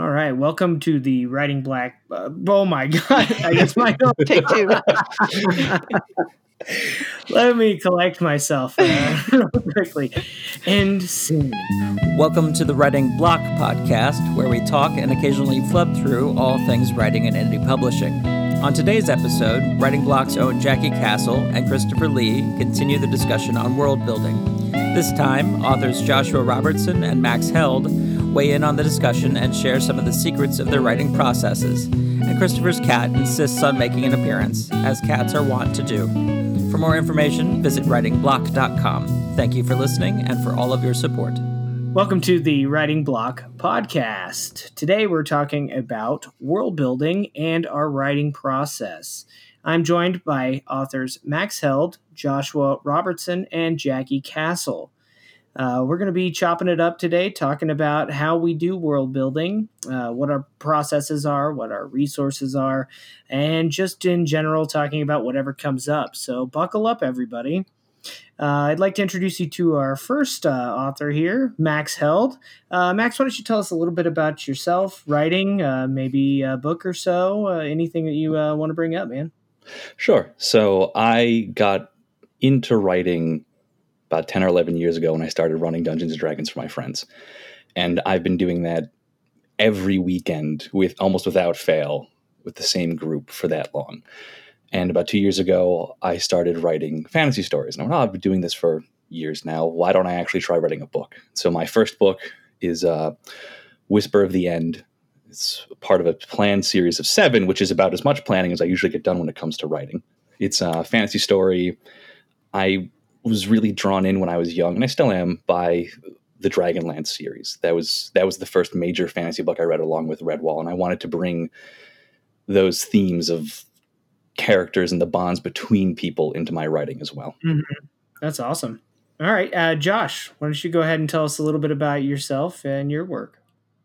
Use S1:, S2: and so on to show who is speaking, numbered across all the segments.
S1: All right, welcome to the Writing Black. Uh, oh my God! I guess my
S2: take two.
S1: Let me collect myself uh, quickly and sing.
S3: Welcome to the Writing Block podcast, where we talk and occasionally flub through all things writing and indie publishing. On today's episode, Writing Block's own Jackie Castle and Christopher Lee continue the discussion on world building. This time, authors Joshua Robertson and Max Held weigh in on the discussion and share some of the secrets of their writing processes. And Christopher's cat insists on making an appearance, as cats are wont to do. For more information, visit writingblock.com. Thank you for listening and for all of your support.
S1: Welcome to the Writing Block podcast. Today we're talking about world building and our writing process. I'm joined by authors Max Held, Joshua Robertson, and Jackie Castle. Uh, we're going to be chopping it up today, talking about how we do world building, uh, what our processes are, what our resources are, and just in general, talking about whatever comes up. So, buckle up, everybody. Uh, I'd like to introduce you to our first uh, author here, Max Held. Uh, Max, why don't you tell us a little bit about yourself, writing, uh, maybe a book or so, anything that you want to bring up, man?
S4: Sure. So, I got into writing about 10 or 11 years ago when I started running Dungeons and Dragons for my friends. And I've been doing that every weekend with almost without fail with the same group for that long. And about two years ago, I started writing fantasy stories. And I went, oh, I've been doing this for years now. Why don't I actually try writing a book? So my first book is uh, Whisper of the End. It's part of a planned series of seven, which is about as much planning as I usually get done when it comes to writing. It's a fantasy story. I was really drawn in when I was young, and I still am by the Dragonlance series. That was that was the first major fantasy book I read along with Redwall, and I wanted to bring those themes of characters and the bonds between people into my writing as well.
S1: Mm-hmm. That's awesome. All right, uh, Josh, why don't you go ahead and tell us a little bit about yourself and your work?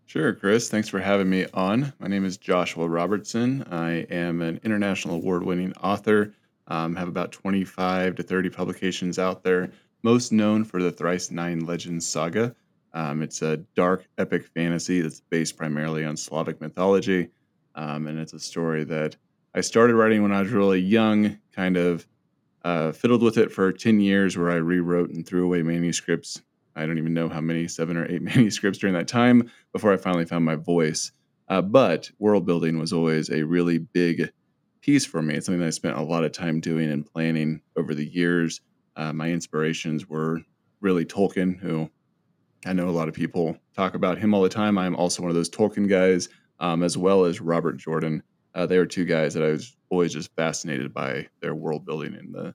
S5: Sure, Chris. Thanks for having me on. My name is Joshua Robertson. I am an international award winning author um, have about 25 to 30 publications out there, most known for the Thrice Nine Legends saga. Um, it's a dark, epic fantasy that's based primarily on Slavic mythology. Um, and it's a story that I started writing when I was really young, kind of uh, fiddled with it for 10 years, where I rewrote and threw away manuscripts. I don't even know how many, seven or eight manuscripts during that time before I finally found my voice. Uh, but world building was always a really big piece for me. It's something that I spent a lot of time doing and planning over the years. Uh, my inspirations were really Tolkien, who I know a lot of people talk about him all the time. I'm also one of those Tolkien guys, um, as well as Robert Jordan. Uh, they were two guys that I was always just fascinated by their world building and the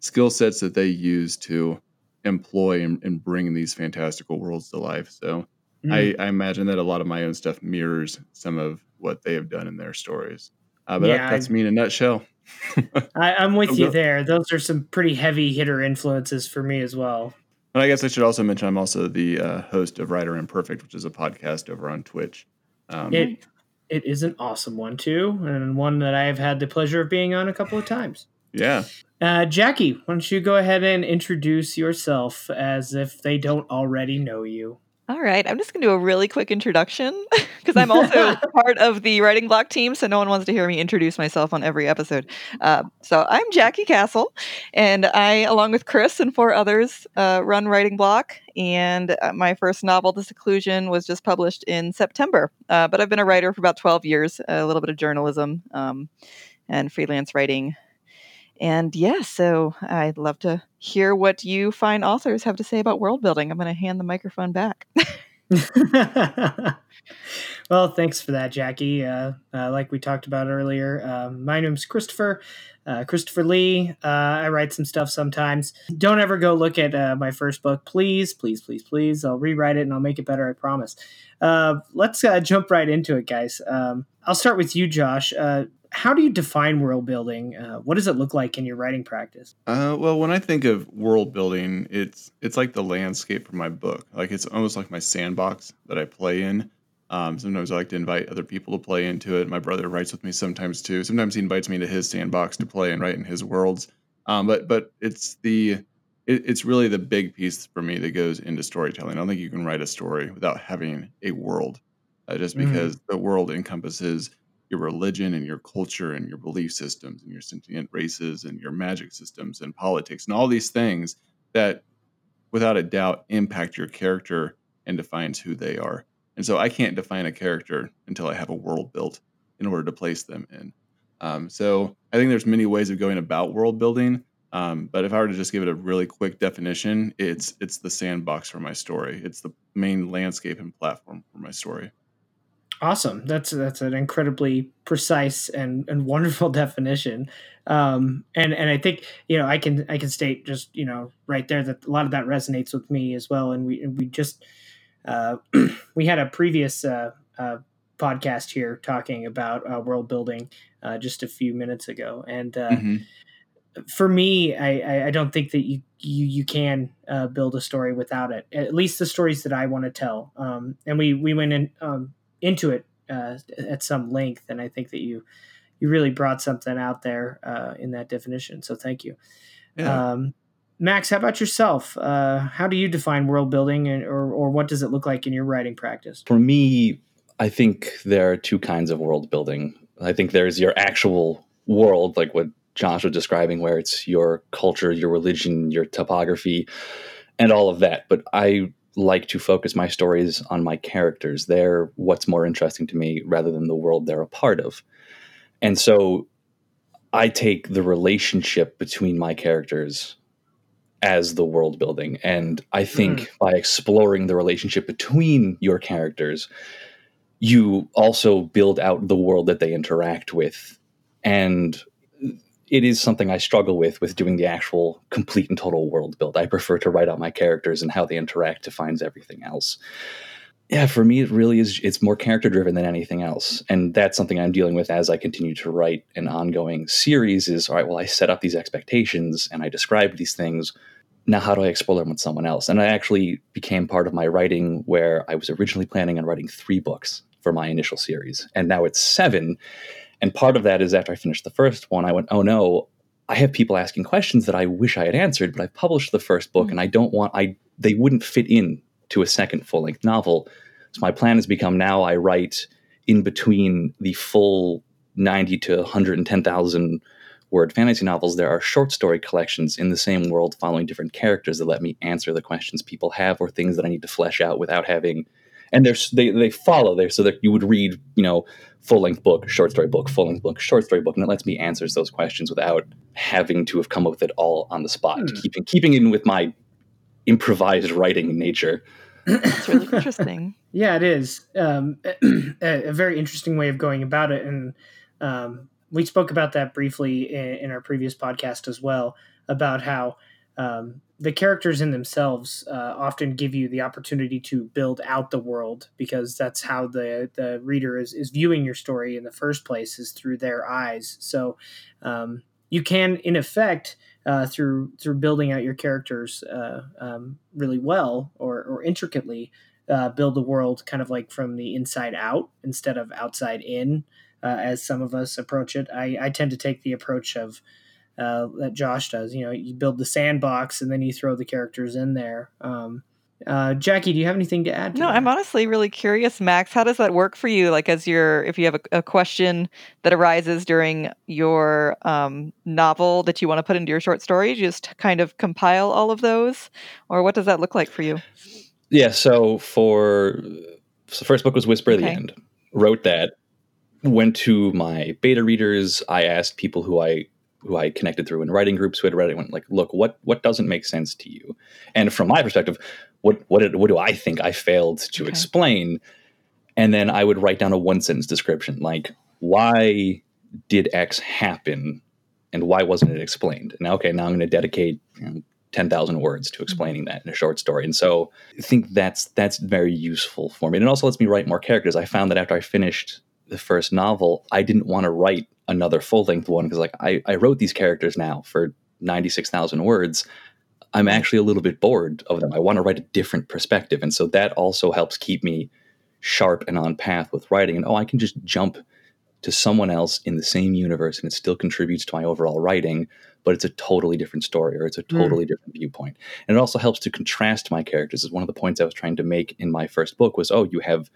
S5: skill sets that they use to employ and, and bring these fantastical worlds to life. So mm. I, I imagine that a lot of my own stuff mirrors some of what they have done in their stories. Uh, but yeah, that, that's I, me in a nutshell.
S1: I, am with you there. Those are some pretty heavy hitter influences for me as well.
S5: And I guess I should also mention I'm also the uh, host of Writer Imperfect, which is a podcast over on Twitch.
S1: Um, it it is an awesome one too, and one that I have had the pleasure of being on a couple of times.
S5: Yeah.
S1: Uh, Jackie, why don't you go ahead and introduce yourself as if they don't already know you?
S2: All right, I'm just going to do a really quick introduction because I'm also part of the writing block team, so no one wants to hear me introduce myself on every episode. Uh, so I'm Jackie Castle, and I, along with Chris and four others, uh, run Writing Block. And uh, my first novel, The Seclusion, was just published in September. Uh, but I've been a writer for about 12 years, a little bit of journalism um, and freelance writing and yeah, so I'd love to hear what you fine authors have to say about world building. I'm going to hand the microphone back.
S1: well, thanks for that, Jackie. Uh, uh, like we talked about earlier, uh, my name's Christopher. Uh, Christopher Lee. Uh, I write some stuff sometimes. Don't ever go look at uh, my first book, please, please, please, please. I'll rewrite it and I'll make it better. I promise. let's jump right into it, guys. Um, I'll start with you, Josh how do you define world building? Uh, what does it look like in your writing practice?
S5: Uh, well, when I think of world building, it's it's like the landscape for my book. Like it's almost like my sandbox that I play in. Um, sometimes I like to invite other people to play into it. My brother writes with me sometimes too. Sometimes he invites me to his sandbox to play and write in his worlds. Um, but but it's the it, it's really the big piece for me that goes into storytelling. I don't think you can write a story without having a world uh, just
S1: Mhm.
S5: because the world encompasses your religion and your culture and your belief systems and your sentient races and your magic systems and politics and all these things that without a doubt impact your character and defines who they are. And so I can't define a character until I have a world built in order to place them in. Um, so I think there's many ways of going about world building. Um, but if I were to just give it a really quick definition, it's it's the sandbox for my story. It's the main landscape and platform for my story.
S1: Awesome. That's that's an incredibly precise and, and wonderful definition. Um, and and I think you know I can I can state just you know right there that a lot of that resonates with me as well. And we and we just uh, we had a previous uh, uh, podcast here talking about uh, world building uh, just a few minutes ago, and uh,
S5: Mhm.
S1: for me, I, I, I don't think that you you you can uh, build a story without it. At least the stories that I want to tell. Um, and we we went in um, into it uh, at some length, and I think that you you really brought something out there uh, in that definition. So thank you,
S5: Yeah.
S1: um, Max. How about yourself? Uh, how do you define world building, and, or or what does it look like in your writing practice?
S4: For me, I think there are two kinds of world building. I think there's your actual world, like what Josh was describing, where it's your culture, your religion, your topography, and all of that. But I like to focus my stories on my characters. They're what's more interesting to me rather than the world they're a part of. And so I take the relationship between my characters as the world building. And I think hmm. by exploring the relationship between your characters, you also build out the world that they interact with. And it is something I struggle with with doing the actual complete and total world build. I prefer to write out my characters and how they interact defines everything else. Yeah, for me it really is it's more character driven than anything else. And that's something I'm dealing with as I continue to write an ongoing series is all right, well I set up these expectations and I describe these things. Now how do I explore them with someone else? And I actually became part of my writing where I was originally planning on writing 3 books for my initial series and now it's 7 and part of that is after I finished the first one, I went, oh no, I have people asking questions that I wish I had answered, but I published the first book and I don't want I they wouldn't fit in to a second full length novel. So my plan has become now I write in between the full 90 to 110,000 word fantasy novels, there are short story collections in the same world following different characters that let me answer the questions people have or things that I need to flesh out without having and there's they they follow there so that you would read you know full length book short story book full length book short story book and it lets me answer those questions without having to have come up with it all on the spot
S1: Hmm.
S4: keeping keeping in with my improvised writing nature
S2: That's really interesting.
S1: Yeah, it is um, a, a very interesting way of going about it, and um, we spoke about that briefly in, in our previous podcast as well about how um, the characters in themselves uh, often give you the opportunity to build out the world because that's how the the reader is is viewing your story in the first place is through their eyes. So um, you can, in effect, uh, through through building out your characters uh, um, really well or, or intricately, uh, build the world kind of like from the inside out instead of outside in, uh, as some of us approach it. I, I tend to take the approach of uh, that Josh does. You know, you build the sandbox and then you throw the characters in there. Um, uh, Jackie, do you have anything to add? To
S2: No,
S1: that?
S2: I'm honestly really curious, Max. How does that work for you? Like, as you're, if you have a, a question that arises during your um, novel that you want to put into your short story, you just kind of compile all of those, or what does that look like for you?
S4: yeah so for so the first book was whisper of the end wrote that went to my beta readers i asked people who i who i connected through in writing groups who had read it went like look what what doesn't make sense to you? And from my perspective what what did, what do i think i failed to
S2: Okay.
S4: explain? And then i would write down a one sentence description like why did x happen and why wasn't it explained? Now okay now i'm going to dedicate you know, 10,000 words to mm-hmm. explaining that in a short story. And so i think that's that's very useful for me. And it also lets me write more characters. I found that after i finished the first novel i didn't want to write another full-length one because like I, I wrote these characters now for 96000 words. I'm actually a little bit bored of them. I want to write a different perspective and so that also helps keep me sharp and on path with writing. And oh i can just jump to someone else in the same universe and it still contributes to my overall writing but it's a totally different story or it's a
S1: Hmm.
S4: totally different viewpoint. And it also helps to contrast my characters. Is one of the points i was trying to make in my first book was oh you have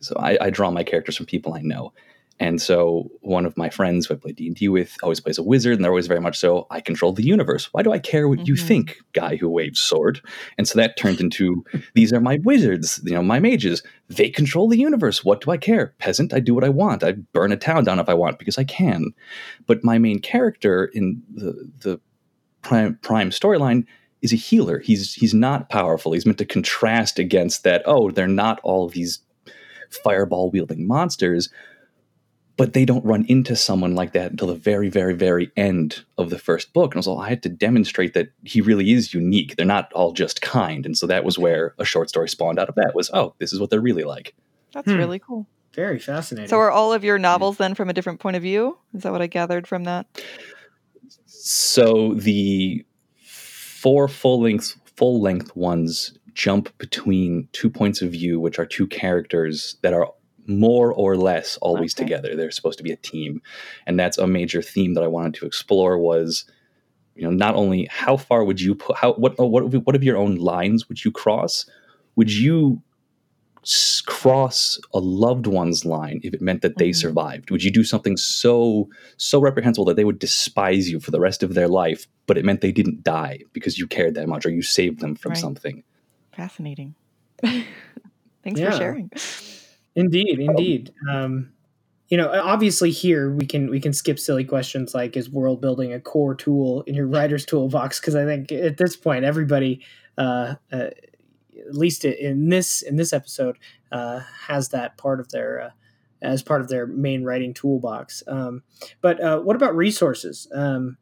S4: So I, I draw my characters from people I know. And so one of my friends who I play D&D with always plays a wizard, and they're always very much so, I control the universe. Why do I care what mm-hmm. you think, guy who waves sword? And so that turned into, these are my wizards, you know, my mages. They control the universe. What do I care? Peasant, I do what I want. I burn a town down if I want because I can. But my main character in the, the prime, prime storyline is a healer. He's he's not powerful. He's meant to contrast against that. Oh, they're not all these fireball wielding monsters, but they don't run into someone like that until the very, very, very end of the first book. And so I had to demonstrate that he really is unique. They're not all just kind. And so that was where a short story spawned out of that was, oh, this is what they're really like.
S2: That's hmm. really cool.
S1: Very fascinating.
S2: So are all of your novels then from a different point of view? Is that what I gathered from that?
S4: So the four full length full length ones jump between two points of view, which are two characters that are more or less always okay. together. They're supposed to be a team, and that's a major theme that I wanted to explore. Was you know not only how far would you put how what what what of your own lines would you cross? Would you cross a loved one's line if it meant that they mm-hmm. survived? Would you do something so so reprehensible that they would despise you for the rest of their life, but it meant they didn't die because you cared that much or you saved them from right. something?
S2: Fascinating. Thanks yeah. for sharing.
S1: Indeed, indeed. Um, you know, obviously here we can we can skip silly questions like is world building a core tool in your writer's toolbox because I think at this point everybody uh, uh, at least in this in this episode uh, has that part of their uh, as part of their main writing toolbox. Um, but uh, what about resources? Um,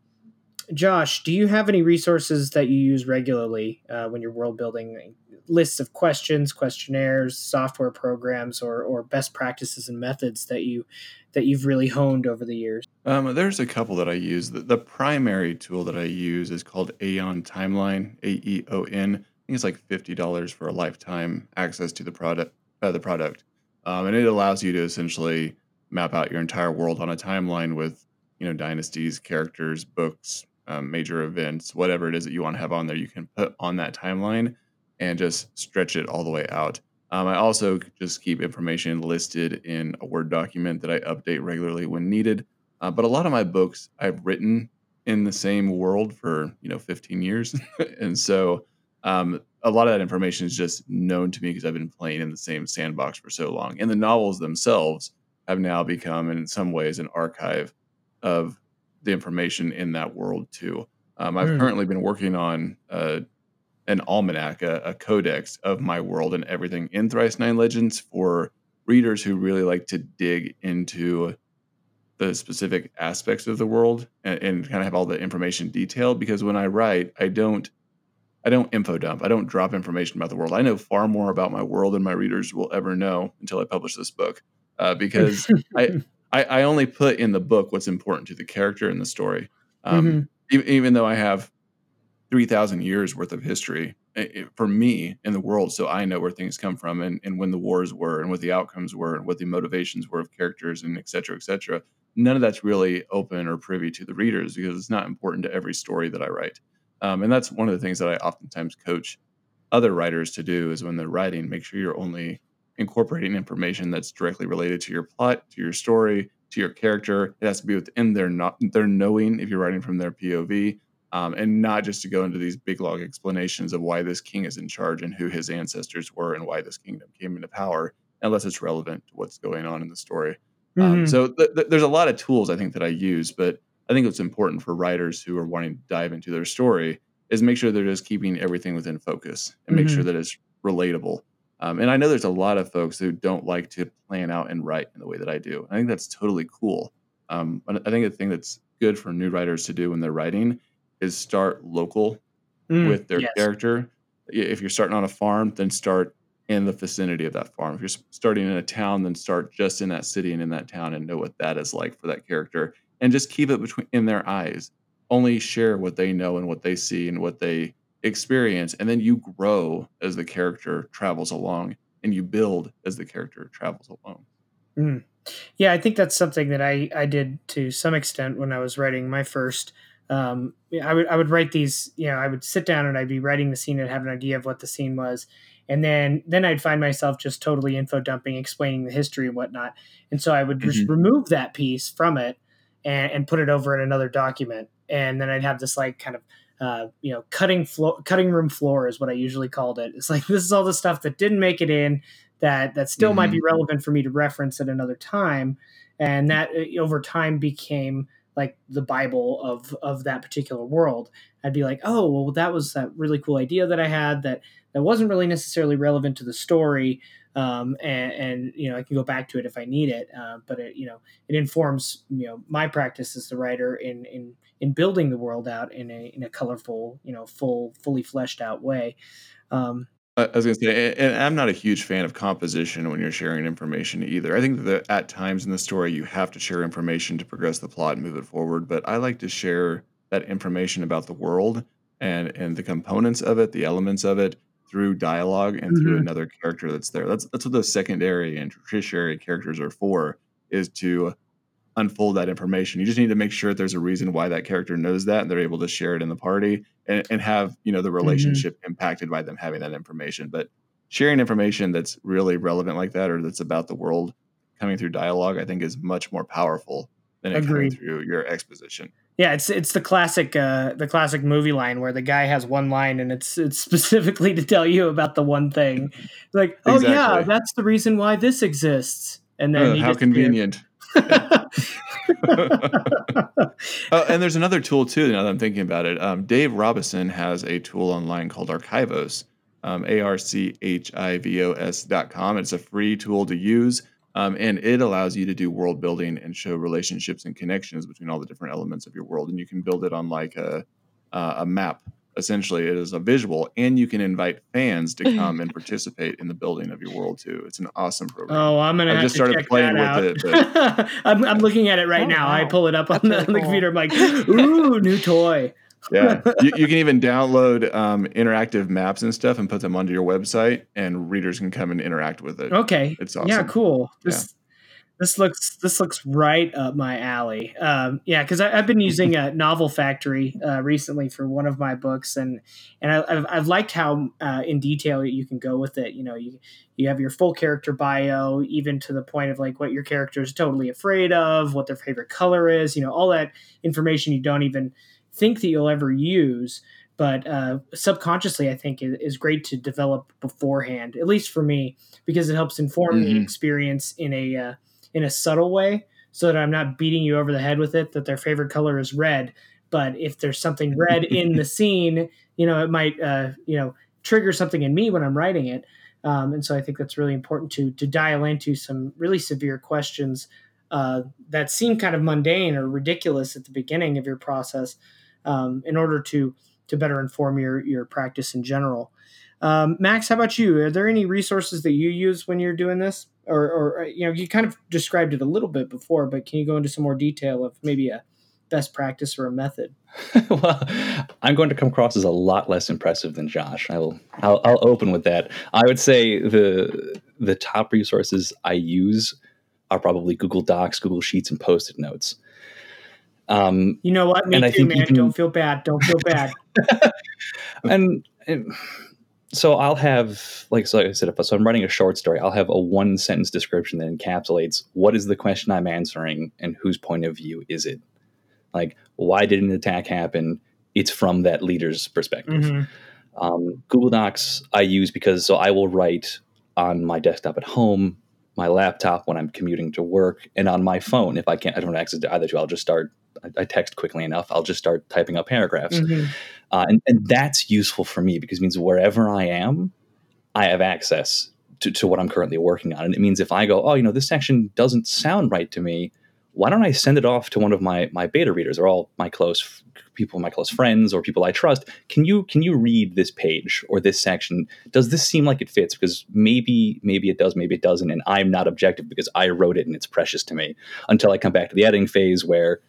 S1: Josh, do you have any resources that you use regularly uh, when you're world building? Lists of questions, questionnaires, software programs, or, or best practices and methods that you that you've really honed over the years?
S5: Um, there's a couple that I use. The, the primary tool that I use is called Aeon Timeline, A E O N. I think it's like fifty dollars for a lifetime access to the product. Uh, the product, um, and it allows you to essentially map out your entire world on a timeline with you know dynasties, characters, books, um, major events, whatever it is that you want to have on there. You can put on that timeline and just stretch it all the way out. Um, I also just keep information listed in a Word document that I update regularly when needed. Uh, but a lot of my books I've written in the same world for you know 15 years, and so um, a lot of that information is just known to me because I've been playing in the same sandbox for so long. And the novels themselves have now become, in some ways, an archive of the information in that world too. Um, I've mm. currently been working on uh, an almanac, a, a, codex of my world and everything in Thrice Nine Legends for readers who really like to dig into the specific aspects of the world and, and kind of have all the information detailed. Because when I write, I don't I don't info dump. I don't drop information about the world. I know far more about my world than my readers will ever know until I publish this book, uh, because I, I, I only put in the book what's important to the character and the story. Um, mm-hmm. even, even though I have three thousand years worth of history it, it, for me in the world, so I know where things come from and, and when the wars were and what the outcomes were and what the motivations were of characters and et cetera, et cetera. None of that's really open or privy to the readers because it's not important to every story that I write. Um, and that's one of the things that I oftentimes coach other writers to do is when they're writing, make sure you're only incorporating information that's directly related to your plot, to your story, to your character. It has to be within their not their knowing if you're writing from their POV, um, and not just to go into these big log explanations of why this king is in charge and who his ancestors were and why this kingdom came into power, unless it's relevant to what's going on in the story. Um, mm-hmm. Um, so th- th- there's a lot of tools I think that I use, but I think what's important for writers who are wanting to dive into their story is make sure they're just keeping everything within focus and make mm-hmm. sure that it's relatable. Um, and I know there's a lot of folks who don't like to plan out and write in the way that I do. I think that's totally cool. Um, but I think the thing that's good for new writers to do when they're writing is start local mm, with their yes. character. If you're starting on a farm, then start in the vicinity of that farm. If you're starting in a town, then start just in that city and in that town and know what that is like for that character and just keep it between in their eyes. Only share what they know and what they see and what they experience, and then you grow as the character travels along, and you build as the character travels along.
S1: Mm. Yeah, I think that's something that I I did to some extent when I was writing my first. Um, I would I would write these. You know, I would sit down and I'd be writing the scene and have an idea of what the scene was, and then then I'd find myself just totally info dumping, explaining the history and whatnot. And so I would just
S5: Mhm.
S1: remove that piece from it and, and put it over in another document, and then I'd have this like kind of uh, you know cutting floor, cutting room floor is what I usually called it. It's like this is all the stuff that didn't make it in that that still might be relevant for me to reference at another time, and that uh, over time became like the bible of of that particular world i'd be like oh well that was that really cool idea that i had that that wasn't really necessarily relevant to the story um, and, and you know i can go back to it if i need it uh, but it you know it informs you know my practice as the writer in in in building the world out in a in a colorful you know full fully fleshed out way. Um,
S5: I was gonna say, and I'm not a huge fan of composition when you're sharing information either. I think that at times in the story you have to share information to progress the plot and move it forward. But I like to share that information about the world and and the components of it, the elements of it, through dialogue and through
S1: Mhm.
S5: another character that's there. That's that's what those secondary and tertiary characters are for, is to unfold that information. You just need to make sure that there's a reason why that character knows that and they're able to share it in the party and, and have, you know, the relationship impacted by them having that information. But sharing information that's really relevant like that or that's about the world coming through dialogue, I think is much more powerful than it coming through your exposition.
S1: Yeah, it's it's the classic uh, the classic movie line where the guy has one line and it's it's specifically to tell you about the one thing. Like, oh yeah, that's the reason why this exists. And then
S5: Uh, how convenient. Oh, and there's another tool too. Now that I'm thinking about it, um, Dave Robison has a tool online called Archivos, um, A R C H I V O S dot com. It's a free tool to use, um, and it allows you to do world building and show relationships and connections between all the different elements of your world. And you can build it on like a uh, a map. Essentially, it is a visual, and you can invite fans to come and participate in the building of your world too. It's an awesome program.
S1: Oh, I'm gonna
S5: I've just
S1: to
S5: started
S1: check
S5: playing
S1: that
S5: with
S1: out.
S5: it,
S1: I'm, I'm looking at it right
S2: Oh,
S1: now. I pull it up on the, on the computer. I'm like, ooh, new toy.
S5: yeah you, you can even download um, interactive maps and stuff and put them onto your website and readers can come and interact with it
S1: Okay.
S5: it's awesome
S1: Yeah,
S5: awesome
S1: cool. This this looks this looks right up my alley. Um, yeah, because I've been using a Novel Factory uh, recently for one of my books, and and I, I've, I've liked how uh, in detail you can go with it. You know, you you have your full character bio, even to the point of like what your character is totally afraid of, what their favorite color is. You know, all that information you don't even think that you'll ever use. But uh, subconsciously, I think is, is great to develop beforehand, at least for me, because it helps inform the
S5: Mhm.
S1: experience in a uh, in a subtle way so that I'm not beating you over the head with it that their favorite color is red. But if there's something red in the scene, you know, it might, uh, you know, trigger something in me when I'm writing it. Um, and so I think that's really important to to dial into some really severe questions uh, that seem kind of mundane or ridiculous at the beginning of your process, um, in order to to better inform your your practice in general. Um, Max, how about you? Are there any resources that you use when you're doing this, or, or uh, you know, you kind of described it a little bit before, but can you go into some more detail of maybe a best practice or a method?
S4: well, I'm going to come across as a lot less impressive than Josh. I will. I'll, I'll open with that. I would say the the top resources I use are probably Google Docs, Google Sheets, and Post-it notes. Um,
S1: You know what? Me
S4: And I
S1: too,
S4: think
S1: man. Don't feel bad. Don't feel bad.
S4: and, and so I'll have like so like I said, if so I'm writing a short story, I'll have a one sentence description that encapsulates what is the question I'm answering and whose point of view is it. Like, why did an attack happen? It's from that leader's perspective.
S1: Mhm.
S4: Um, Google Docs I use because so I will write on my desktop at home, my laptop when I'm commuting to work, and on my phone if I can't. I don't have access to either two. I'll just start. I, text quickly enough. I'll just start typing up paragraphs,
S1: Mhm.
S4: uh, and and that's useful for me because it means wherever I am, I have access to, to what I'm currently working on, and it means if I go, oh, you know, this section doesn't sound right to me. Why don't I send it off to one of my my beta readers or all my close people, my close friends or people I trust? Can you can you read this page or this section? Does this seem like it fits? Because maybe maybe it does, maybe it doesn't, and I'm not objective because I wrote it and it's precious to me. Until I come back to the editing phase where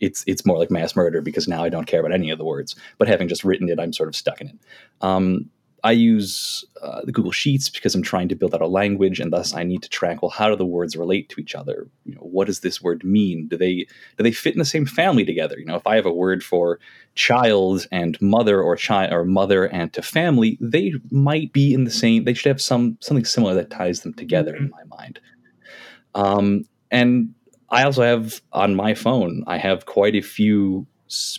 S4: it's it's more like mass murder because now I don't care about any of the words. But having just written it, I'm sort of stuck in it. Um, I use uh, the Google Sheets because I'm trying to build out a language, and thus I need to track. Well, how do the words relate to each other? You know, what does this word mean? Do they do they fit in the same family together? You know, if I have a word for child and mother, or child or mother and to family, they might be in the same. They should have some something similar that ties them together mm-hmm. in my mind. Um, and I also have on my phone, I have quite a few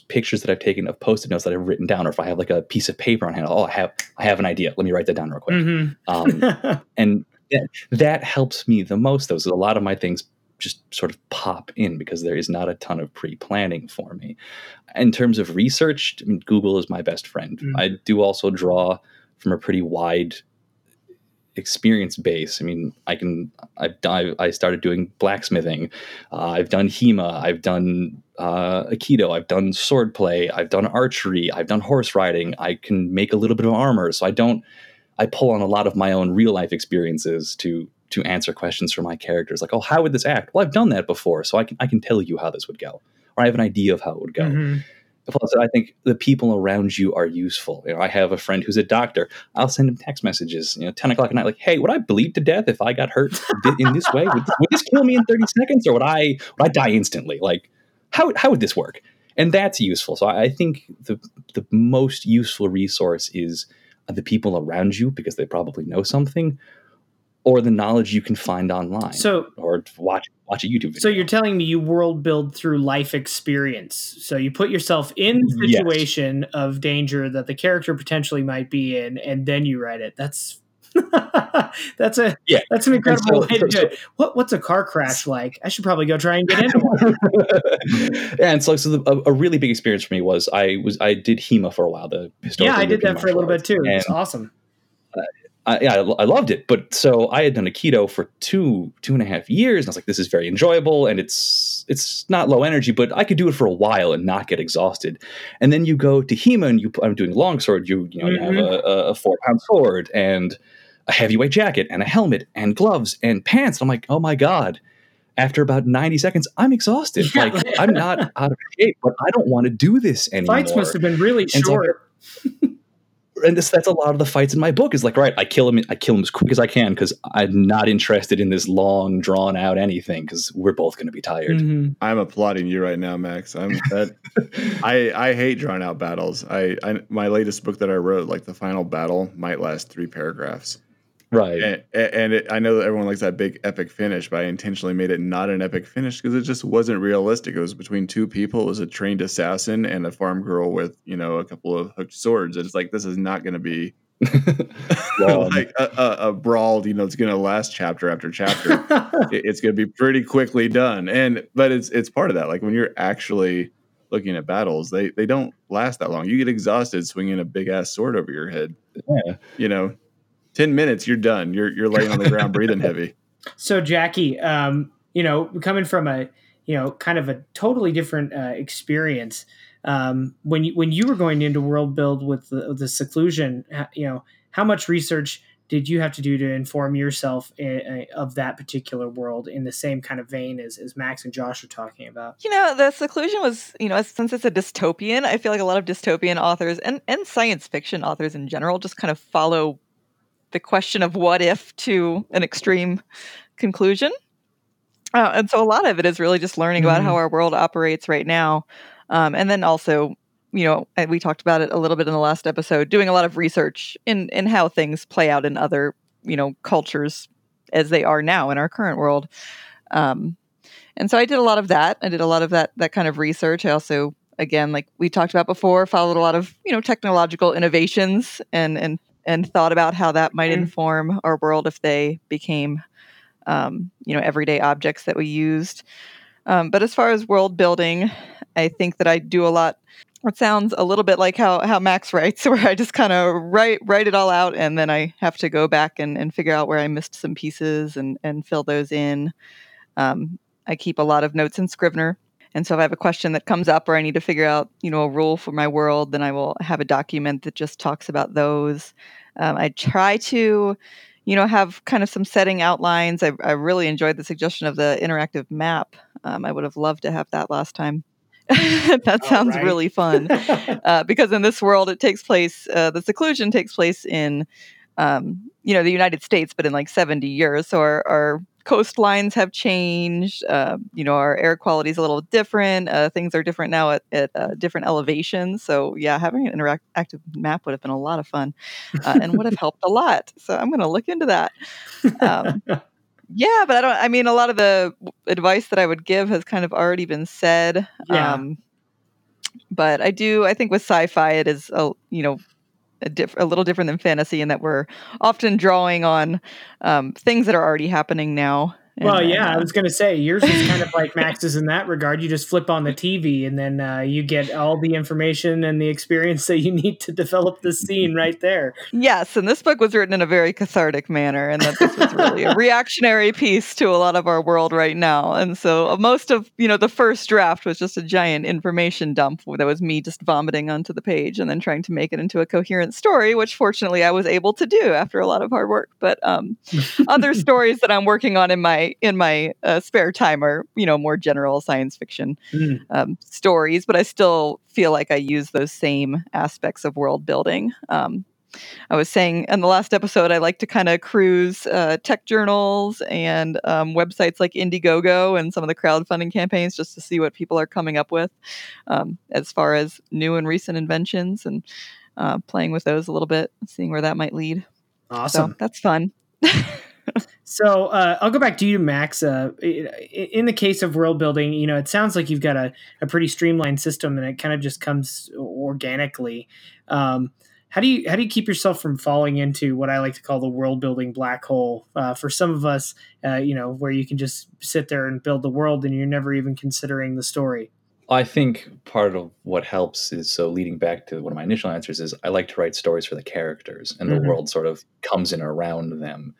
S4: pictures that I've taken of post-it notes that I've written down, or if I have like a piece of paper on hand, oh, I have I have an idea. Let me write that down real quick. Mm-hmm. um, and that, that helps me the most. Though, so a lot of my things just sort of pop in because there is not a ton of pre-planning for me. In terms of research, I mean, Google is my best friend. Mm-hmm. I do also draw from a pretty wide experience base. I mean, I can I've I started doing blacksmithing. Uh, I've done HEMA. I've done uh, Aikido. I've done swordplay. I've done archery. I've done horse riding. I can make a little bit of armor. So I don't. I pull on a lot of my own real life experiences to to answer questions for my characters. Like, oh, how would this act? Well, I've done that before, so I can I can tell you how this would go, or I have an idea of how it would go. Mm-hmm. Plus, I think the people around you are useful. You know, I have a friend who's a doctor. I'll send him text messages, you know, 10 o'clock at night, like, hey, would I bleed to death if I got hurt in this way? Would, would this kill me in 30 seconds or would I, would I die instantly? Like, how, how would this work? And that's useful. So I think the, the most useful resource is uh, the people around you because they probably know something or the knowledge you can find online.
S1: So
S4: or watch watch a YouTube video.
S1: So you're telling me you world build through life experience. So you put yourself in mm, the situation yes. of danger that the character potentially might be in, and then you write it. That's that's a yeah. That's an incredible so, way to do it. What what's a car crash like? I should probably go try and get into one.
S4: yeah, and so, so the, a, a, really big experience for me was I was I did HEMA for a while. The pistol.
S1: yeah, I did that for a little bit too. It's awesome.
S4: I, yeah, I, loved it. But so I had done Aikido for two two and a half years, and I was like, this is very enjoyable, and it's it's not low energy, but I could do it for a while and not get exhausted. And then you go to HEMA, and you I'm doing longsword. You you know mm-hmm. you have mm-hmm. a, a four pound sword and a heavyweight jacket and a helmet and gloves and pants. I'm like, oh my god. After about 90 seconds, I'm exhausted. Yeah. Like I'm not out of shape, but I don't want to do this anymore.
S1: Fights must have been really and short. So
S4: and this, that's a lot of the fights in my book is like right i kill him i kill him as quick as i can because i'm not interested in this long drawn out anything because we're both going to be tired. Mm-hmm.
S5: i'm applauding you right now max. I'm that i i hate drawn out battles. I, I my latest book that i wrote like the final battle might last three paragraphs
S4: Right.
S5: And, and it, I know that everyone likes that big epic finish, but I intentionally made it not an epic finish because it just wasn't realistic. It was between two people. It was a trained assassin and a farm girl with, you know, a couple of hooked swords. And It's like, this is not going to be like a, a, a, brawl, you know, it's going to last chapter after chapter. it, it's going to be pretty quickly done. And, but it's, it's part of that. Like when you're actually looking at battles, they, they don't last that long. You get exhausted swinging a big ass sword over your head. Yeah. You know, 10 minutes, you're done. You're, you're laying on the ground breathing heavy.
S1: So, Jackie, um, you know, coming from a, you know, kind of a totally different uh, experience, um, when you, when you were going into world build with the, the seclusion, you know, how much research did you have to do to inform yourself in, uh, of that particular world in the same kind of vein as, as Max and Josh are talking about?
S2: You know, the seclusion was, you know, since it's a dystopian, I feel like a lot of dystopian authors and, and science fiction authors in general just kind of follow the question of what if to an extreme conclusion. Uh, and so a lot of it is really just learning mm-hmm. about how mm-hmm. our world operates right now. Um, and then also, you know, we talked about it a little bit in the last episode, doing a lot of research in, in how things play out in other, you know, cultures as they are now in our current world. Um, and so I did a lot of that. I did a lot of that that kind of research. I also, again, like we talked about before, followed a lot of you know technological innovations and and and thought about how that might mm-hmm. inform our world if they became, um, you know, everyday objects that we used. Um, but as far as world building, I think that I do a lot. It sounds a little bit like how, how Max writes, where I just kind of write write it all out, and then I have to go back and, and figure out where I missed some pieces and, and fill those in. Um, I keep a lot of notes in Scrivener, and so if I have a question that comes up or I need to figure out, you know, a rule for my world, then I will have a document that just talks about those. Um, I try to, you know, have kind of some setting outlines. I, I really enjoyed the suggestion of the interactive map. Um, I would have loved to have that last time. that sounds really fun. uh, because in this world, it takes place. Uh, the seclusion takes place in, um, you know, the United States, but in like seventy years. So our, our coastlines have changed. Uh, you know, our air quality is a little different. Uh, things are different now at, at uh, different elevations. So yeah, having an interactive map would have been a lot of fun, uh, and would have helped a lot. So I'm going to look into that. Um, yeah, but I don't. I mean, a lot of the advice that I would give has kind of already been said.
S1: Yeah.
S2: Um, but I do. I think with sci-fi, it is a you know a, diff- a little different than fantasy in that we're often drawing on um, things that are already happening now.
S1: Well, yeah, I
S2: uh,
S1: was going to say yours is kind of like Max's in that regard. You just flip on the TV and then uh, you get all the information and the experience that you need to develop the scene right there.
S2: Yes, and this book was written in a very cathartic manner, and that this was really a reactionary piece to a lot of our world right now. And so, uh, most of you know, the first draft was just a giant information dump that was me just vomiting onto the page and then trying to make it into a coherent story, which fortunately I was able to do after a lot of hard work. But um, other stories that I'm working on in my in my uh, spare time are you know more general science fiction
S1: Mm.
S2: um, stories, but I still feel like I use those same aspects of world building. Um, I was saying in the last episode, I like to kind of cruise uh, tech journals and um, websites like Indiegogo and some of the crowdfunding campaigns just to see what people are coming up with um, as far as new and recent inventions and uh, playing with those a little bit, seeing where that might lead.
S1: Awesome.
S2: So that's fun.
S1: So uh, I'll go back to you, Max. Uh, in the case of world building, you know, it sounds like you've got a, a pretty streamlined system, and it kind of just comes organically. Um, how do you how do you keep yourself from falling into what I like to call the world building black hole? Uh, for some of us, uh, you know, where you can just sit there and build the world, and you're never even considering the story.
S4: I think part of what helps is so leading back to one of my initial answers is I like to write stories for the characters, and
S1: Mhm.
S4: the world sort of comes in around them.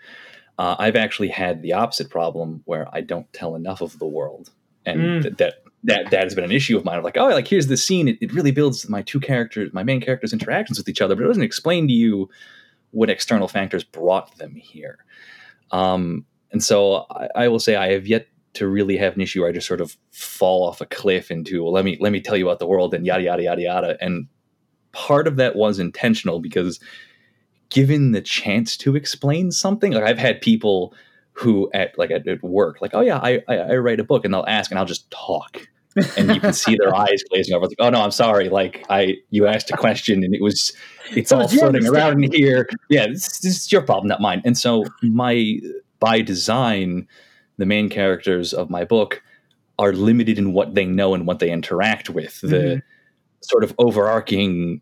S4: Uh, I've actually had the opposite problem where I don't tell enough of the world, and
S1: Mm.
S4: th- that that that has been an issue of mine. Of like, oh, like here's the scene. It, it really builds my two characters, my main characters' interactions with each other, but it doesn't explain to you what external factors brought them here. Um, and so I, I will say I have yet to really have an issue where I just sort of fall off a cliff into well, let me let me tell you about the world and yada yada yada yada. And part of that was intentional because given the chance to explain something, like I've had people who at like at, at work, like, oh yeah, I, I I write a book, and they'll ask, and I'll just talk. and you can see their eyes glazing over. Like, oh no, I'm sorry. Like I, you asked a question, and it was, it's
S1: So
S4: all floating around in here. Yeah, this, this is your problem, not mine. And so my, by design, the main characters of my book are limited in what they know and what they interact with. The
S1: Mhm.
S4: sort of overarching,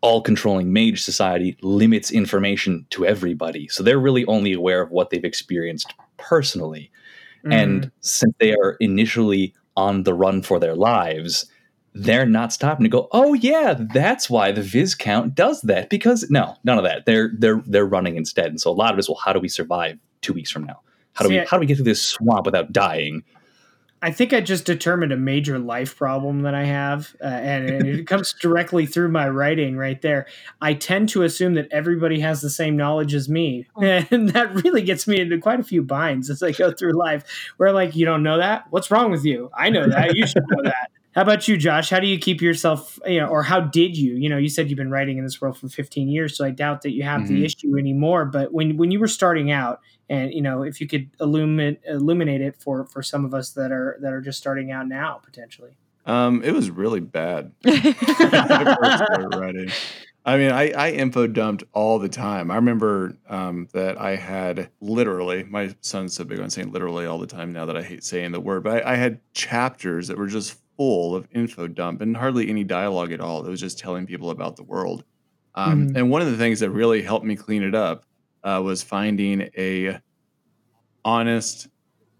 S4: all-controlling mage society limits information to everybody, so they're really only aware of what they've experienced personally.
S1: Mm-hmm.
S4: And since they are initially on the run for their lives, they're not stopping to go, "Oh yeah, that's why the Viscount does that." Because no, none of that. They're they're they're running instead. And so a lot of it is, well, how do we survive two weeks from now? How do
S1: See,
S4: we
S1: I-
S4: how do we get through this swamp without dying?
S1: I think I just determined a major life problem that I have, uh, and, and it comes directly through my writing right there. I tend to assume that everybody has the same knowledge as me, and that really gets me into quite a few binds as I go through life. Where like, you don't know that? What's wrong with you? I know that. You should know that. How about you, Josh? How do you keep yourself, you know, or how did you? You know, you said you've been writing in this world for 15 years, so I doubt that you have the
S5: Mhm.
S1: issue anymore. But when when you were starting out, and you know, if you could illuminate illuminate it for for some of us that are that are just starting out now, potentially.
S5: Um, it was really bad. I writing. I mean, I, I info dumped all the time. I remember um, that I had literally, my son's so big on saying literally all the time now that I hate saying the word, but I, I had chapters that were just full of info dump and hardly any dialogue at all. It was just telling people about the world. Um,
S1: Mhm.
S5: And one of the things that really helped me clean it up uh, was finding a honest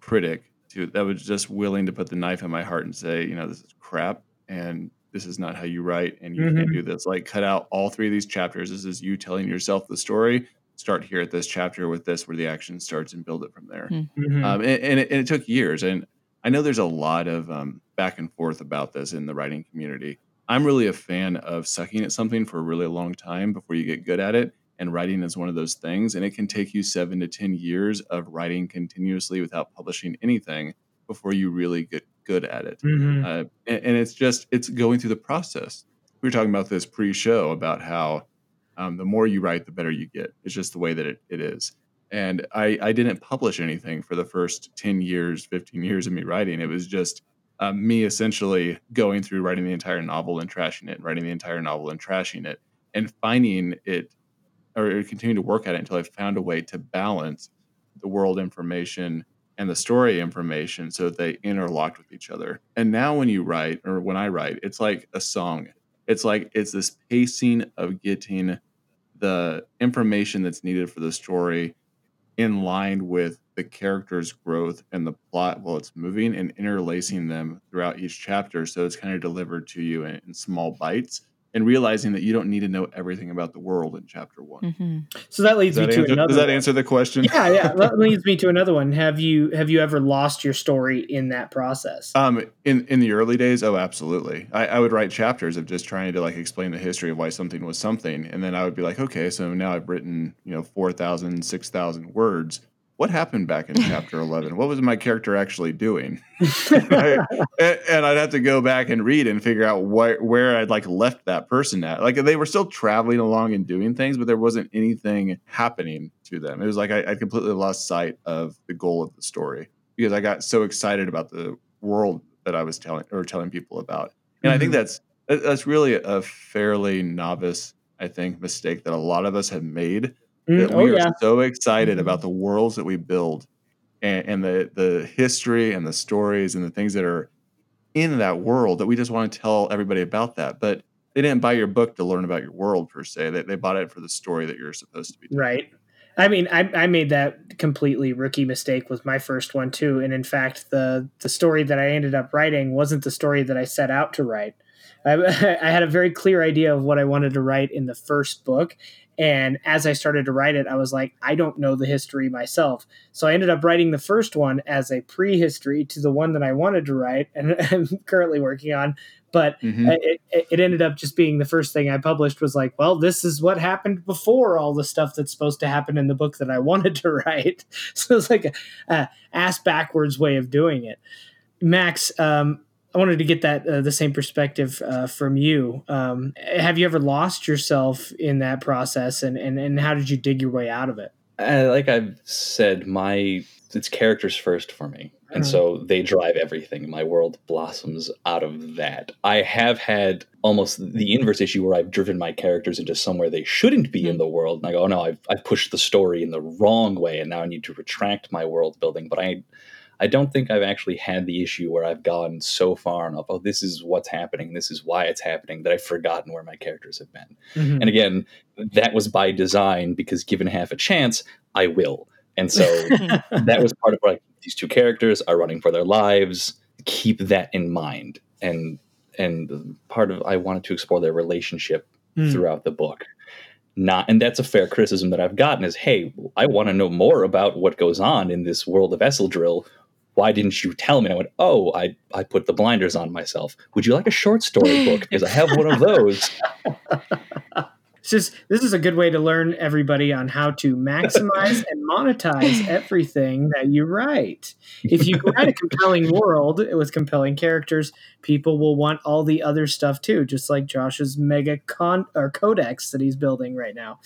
S5: critic to that was just willing to put the knife in my heart and say, you know, this is crap and this is not how you write and you can't do this. Like cut out all three of these chapters. This is you telling yourself the story. Start here at this chapter with this where the action starts and build it from there.
S1: Mhm.
S5: Um, and, and, it, and it took years. And I know there's a lot of um, back and forth about this in the writing community. I'm really a fan of sucking at something for a really long time before you get good at it. And writing is one of those things. And it can take you seven to 10 years of writing continuously without publishing anything before you really get good at it.
S1: Mhm.
S5: Uh, and, and it's just it's going through the process. We were talking about this pre-show about how um, the more you write, the better you get. It's just the way that it, it is. And I, I didn't publish anything for the first 10 years, 15 years of me writing. It was just um, me essentially going through writing the entire novel and trashing it, writing the entire novel and trashing it, and finding it or continuing to work at it until I found a way to balance the world information and the story information so that they interlocked with each other. And now when you write, or when I write, it's like a song. It's like it's this pacing of getting the information that's needed for the story in line with the character's growth and the plot while it's moving and interlacing them throughout each chapter so it's kind of delivered to you in, in small bites and realizing that you don't need to know everything about the world in chapter one.
S2: hmm
S1: So that leads
S5: Does that,
S1: me to
S5: answer,
S1: another.
S5: does that
S1: one.
S5: answer the question?
S1: Yeah, yeah. That leads me to another one. Have you have you ever lost your story in that process?
S5: Um, in in the early days, oh, absolutely. I, I would write chapters of just trying to like explain the history of why something was something, and then I would be like, okay, so now I've written you know 4,000, 6,000 words. What happened back in chapter eleven? What was my character actually doing? I- and, and I'd have to go back and read and figure out where where I'd like left that person at. Like they were still traveling along and doing things, but there wasn't anything happening to them. It was like I, I completely lost sight of the goal of the story because I got so excited about the world that I was telling or telling people about. And I think
S1: Mhm.
S5: that's that's really a fairly novice, I think, mistake that a lot of us have made.
S1: Mm,
S5: That
S1: oh
S5: we are
S1: yeah.
S5: so excited
S1: Mhm.
S5: about the worlds that we build and, and the the history and the stories and the things that are in that world that we just want to tell everybody about that. But they didn't buy your book to learn about your world per se. They, they bought it for the story that you're supposed to be. telling.
S1: Right. I mean, I, I made that completely rookie mistake with my first one too, and in fact, the the story that I ended up writing wasn't the story that I set out to write. I, I had a very clear idea of what I wanted to write in the first book, and as I started to write it, I was like, I don't know the history myself, so I ended up writing the first one as a prehistory to the one that I wanted to write, and I'm currently working on. But it, it, it ended up just being the first thing I published was like, well, this is what happened before all the stuff that's supposed to happen in the book that I wanted to write. So it's like a, a ass backwards way of doing it. Max, um, I wanted to get that uh, the same perspective uh, from you. Um, have you ever lost yourself in that process, and, and and how did you dig your way out of it?
S4: Uh, like I've said, my it's characters first for me, and
S1: Mhm.
S4: so they drive everything. My world blossoms out of that. I have had almost the inverse issue where I've driven my characters into somewhere they shouldn't be in the world, and I go, "Oh no, I've I've pushed the story in the wrong way, and now I need to retract my world building." But I. I don't think I've actually had the issue where I've gone so far enough. Oh, this is what's happening. This is why it's happening. That I've forgotten where my characters have been.
S1: Mhm.
S4: And again, that was by design because given half a chance, I will. And so that was part of like these two characters are running for their lives. Keep that in mind. And and part of I wanted to explore their relationship
S1: Mm.
S4: throughout the book. Not and that's a fair criticism that I've gotten is hey, I want to know more about what goes on in this world of Esseldrill. Why didn't you tell me? And I went, oh, I, I put the blinders on myself. Would you like a short story book? Because I have one of those.
S1: It's just this is a good way to learn everybody on how to maximize and monetize everything that you write. If you write a compelling world with compelling characters, people will want all the other stuff too, just like Josh's mega con or codex that he's building right now.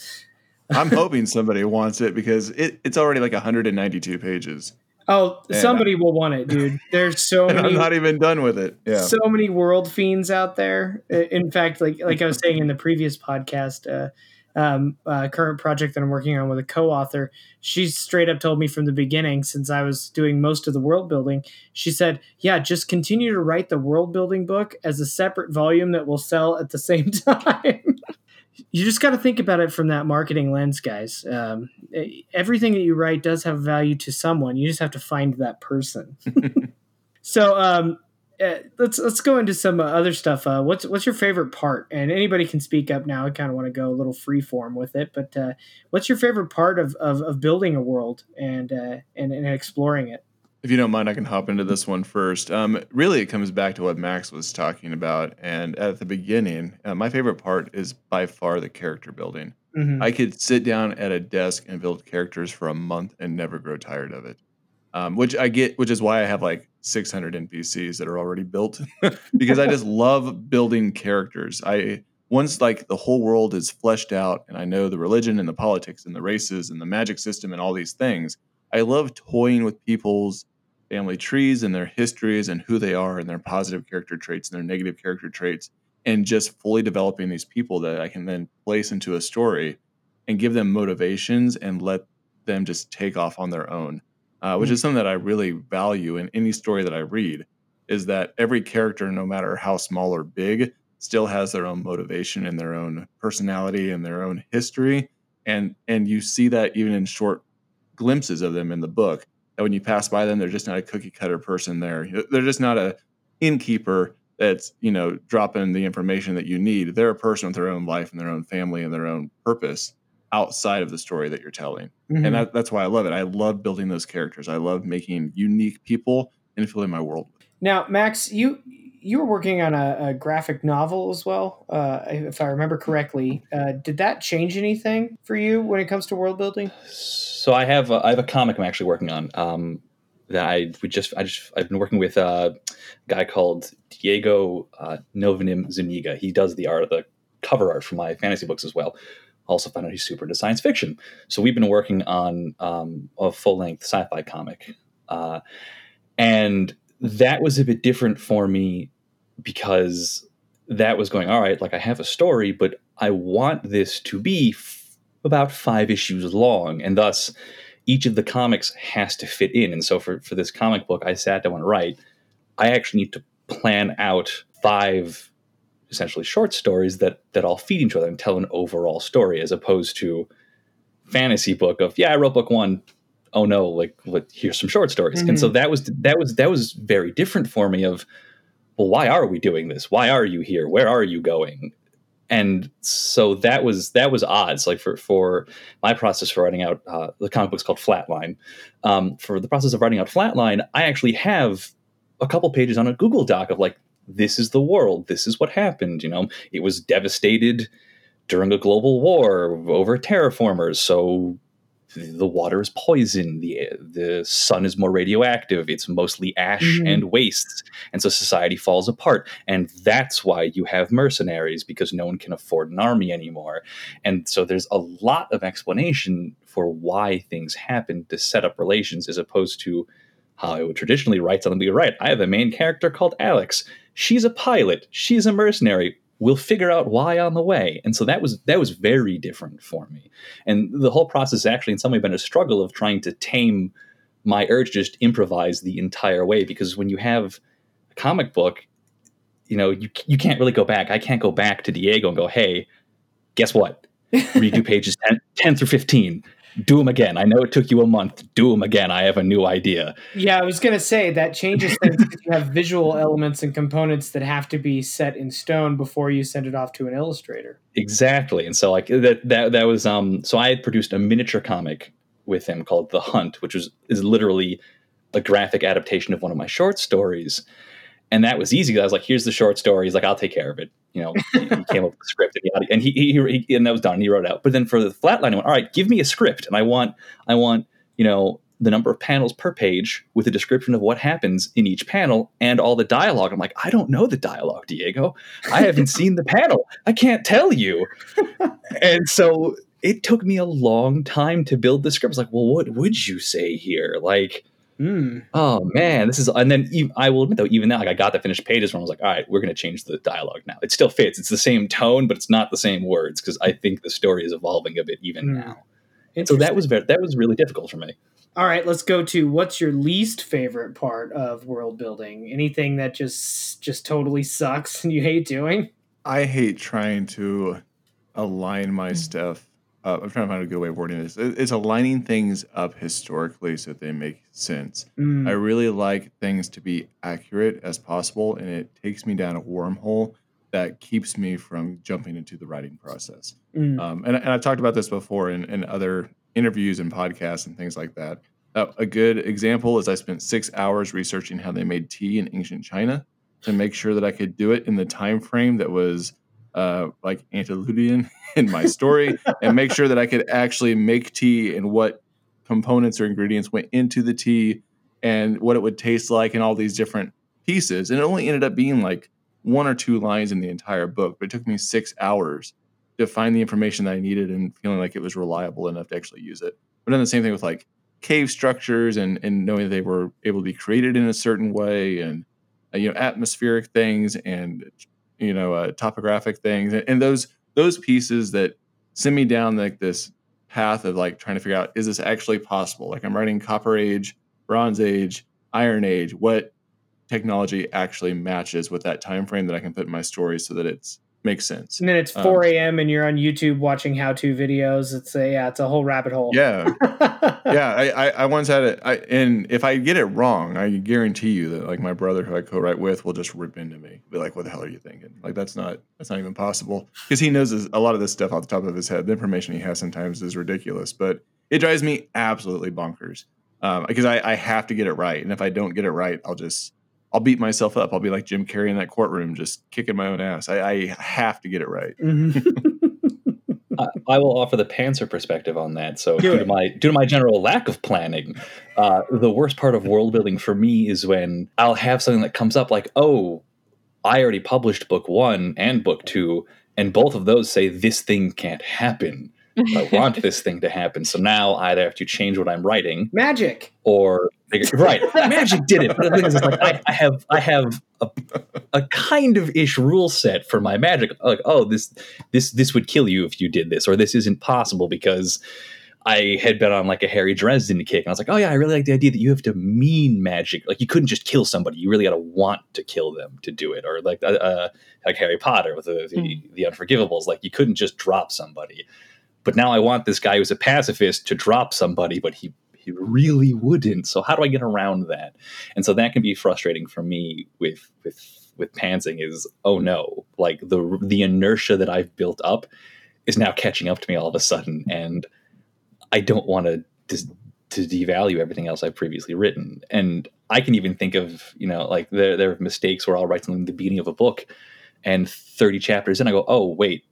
S5: I'm hoping somebody wants it because it, it's already like 192 pages.
S1: Oh, somebody will want it, dude. There's so
S5: And I'm
S1: many
S5: not even done with it. Yeah.
S1: so many world fiends out there. In fact, like like I was saying in the previous podcast, uh, um, uh, current project that I'm working on with a co-author, she straight up told me from the beginning, since I was doing most of the world building, she said, "Yeah, just continue to write the world building book as a separate volume that will sell at the same time." You just got to think about it from that marketing lens, guys. Um, everything that you write does have value to someone. You just have to find that person. so um, uh, let's let's go into some uh, other stuff. Uh, what's what's your favorite part? And anybody can speak up now. I kind of want to go a little free form with it, but uh, what's your favorite part of, of, of building a world and, uh, and and exploring it?
S5: If you don't mind, I can hop into this one first. Um, really, it comes back to what Max was talking about. And at the beginning, uh, my favorite part is by far the character building.
S1: Mhm.
S5: I could sit down at a desk and build characters for a month and never grow tired of it. Um, which I get, which is why I have like 600 NPCs that are already built because I just love building characters. I once like the whole world is fleshed out and I know the religion and the politics and the races and the magic system and all these things. I love toying with people's family trees and their histories and who they are and their positive character traits and their negative character traits and just fully developing these people that I can then place into a story and give them motivations and let them just take off on their own, uh, which mm-hmm. is something that I really value in any story that I read. Is that every character, no matter how small or big, still has their own motivation and their own personality and their own history, and and you see that even in short glimpses of them in the book. That when you pass by them, they're just not a cookie cutter person. There, they're just not a innkeeper that's you know dropping the information that you need. They're a person with their own life and their own family and their own purpose outside of the story that you're telling. Mm-hmm. And that, that's why I love it. I love building those characters. I love making unique people and filling my world.
S1: Now, Max, you you were working on a, a graphic novel as well, uh, if I remember correctly. Uh, did that change anything for you when it comes to world building?
S4: So I have a, I have a comic I'm actually working on. Um, that I we just I just I've been working with a guy called Diego uh, Novenim Zuniga. He does the art, the cover art for my fantasy books as well. Also found out he's super into science fiction. So we've been working on um, a full length sci-fi comic, uh, and that was a bit different for me because that was going all right. Like I have a story, but I want this to be f- about five issues long, and thus each of the comics has to fit in. And so for, for this comic book, I sat down and write, I actually need to plan out five essentially short stories that that all feed each other and tell an overall story as opposed to fantasy book of yeah i wrote book one oh no like let, here's some short stories mm-hmm. and so that was that was that was very different for me of well why are we doing this? Why are you here? Where are you going? And so that was that was odds like for for my process for writing out uh, the comic book's called flatline. Um, for the process of writing out flatline i actually have a couple pages on a google doc of like this is the world this is what happened you know? It was devastated during a global war over terraformers so the water is poison the the sun is more radioactive it's mostly ash mm-hmm. and wastes and so society falls apart. And that's why you have mercenaries because no one can afford an army anymore. And so there's a lot of explanation for why things happen to set up relations as opposed to how I would traditionally write something be right I have a main character called Alex. She's a pilot. She's a mercenary we'll figure out why on the way. And so that was that was very different for me. And the whole process actually in some way been a struggle of trying to tame my urge to just improvise the entire way. Because when you have a comic book you know you, you can't really go back. I can't go back to diego and go hey guess what? Redo pages 10, 10 through 15 do them again. I know it took you a month. Do them again. I have a new idea.
S1: Yeah, I was going to say that changes things because you have visual elements and components that have to be set in stone before you send it off to an illustrator.
S4: Exactly. And so like that that that was um so I had produced a miniature comic with him called The Hunt, which was is literally a graphic adaptation of one of my short stories and that was easy. I was like, "Here's the short story." He's like, "I'll take care of it." You know, he, he came up with the script, and he, and he, he, he, and that was done. And He wrote it out. But then for the flatline, I went, "All right, give me a script, and I want, I want, you know, the number of panels per page with a description of what happens in each panel and all the dialogue. I'm like, "I don't know the dialogue, Diego. I haven't seen the panel. I can't tell you." and so it took me a long time to build the script. I was like, "Well, what would you say here?" Like Mm. Oh man, this is and then even, I will admit though, even now, like I got the finished pages where I was like, all right, we're going to change the dialogue now. It still fits. It's the same tone, but it's not the same words because I think the story is evolving a bit even mm. now. And so that was very, that was really difficult for me.
S1: All right, let's go to what's your least favorite part of world building? Anything that just just totally sucks and you hate doing?
S5: I hate trying to align my mm. stuff uh, I'm trying to find a good way of wording this. It's aligning things up historically so that they make sense. Mm. I really like things to be accurate as possible, and it takes me down a wormhole that keeps me from jumping into the writing process. Mm. Um, and, and I've talked about this before in, in other interviews and podcasts and things like that. Uh, a good example is I spent six hours researching how they made tea in ancient China to make sure that I could do it in the time frame that was uh, like antediluvian in my story and make sure that I could actually make tea and what components or ingredients went into the tea and what it would taste like and all these different pieces. And it only ended up being like one or two lines in the entire book, but it took me six hours to find the information that I needed and feeling like it was reliable enough to actually use it. But then the same thing with like cave structures and and knowing that they were able to be created in a certain way and uh, you know atmospheric things and you know uh, topographic things and, and those those pieces that send me down like this path of like trying to figure out is this actually possible? Like i'm writing copper age bronze age iron age. What technology actually matches with that time frame that i can put in my story so that it's makes sense.
S1: And then it's 4 a.m. Um, and you're on YouTube watching how-to videos. It's a yeah, it's a whole rabbit hole.
S5: Yeah, yeah. I, I, I once had it, I, and if I get it wrong, I guarantee you that like my brother who I co-write with will just rip into me, be like, "What the hell are you thinking? Like that's not that's not even possible." Because he knows a lot of this stuff off the top of his head. The information he has sometimes is ridiculous, but it drives me absolutely bonkers because um, I, I have to get it right, and if I don't get it right, I'll just I'll beat myself up. I'll be like Jim Carrey in that courtroom, just kicking my own ass. I, I have to get it right.
S4: Mm-hmm. I, I, will offer the Pantser perspective on that. So, due to my due to my general lack of planning, uh, the worst part of world building for me is when I'll have something that comes up like, "Oh, I already published book one and book two, and both of those say this thing can't happen." I want this thing to happen. So now I either have to change what I'm writing,
S1: magic,
S4: or right, magic did it. But the thing is, like I, I, have I have a, a kind of ish rule set for my magic. Like, oh, this this this would kill you if you did this, or this isn't possible because I had been on like a Harry Dresden kick, and I was like, oh yeah, I really like the idea that you have to mean magic. Like you couldn't just kill somebody; you really got to want to kill them to do it. Or like uh, uh like Harry Potter with the, the, mm. the Unforgivables, like you couldn't just drop somebody. But now I want this guy who's a pacifist to drop somebody, but he he really wouldn't. So how do I get around that? And so that can be frustrating for me with with with pantsing is oh no, like the the inertia that I've built up is now catching up to me all of a sudden, and I don't want to dis- to devalue everything else I've previously written. And I can even think of you know like there there are mistakes where I'll write something at the beginning of a book, and thirty chapters in I go oh wait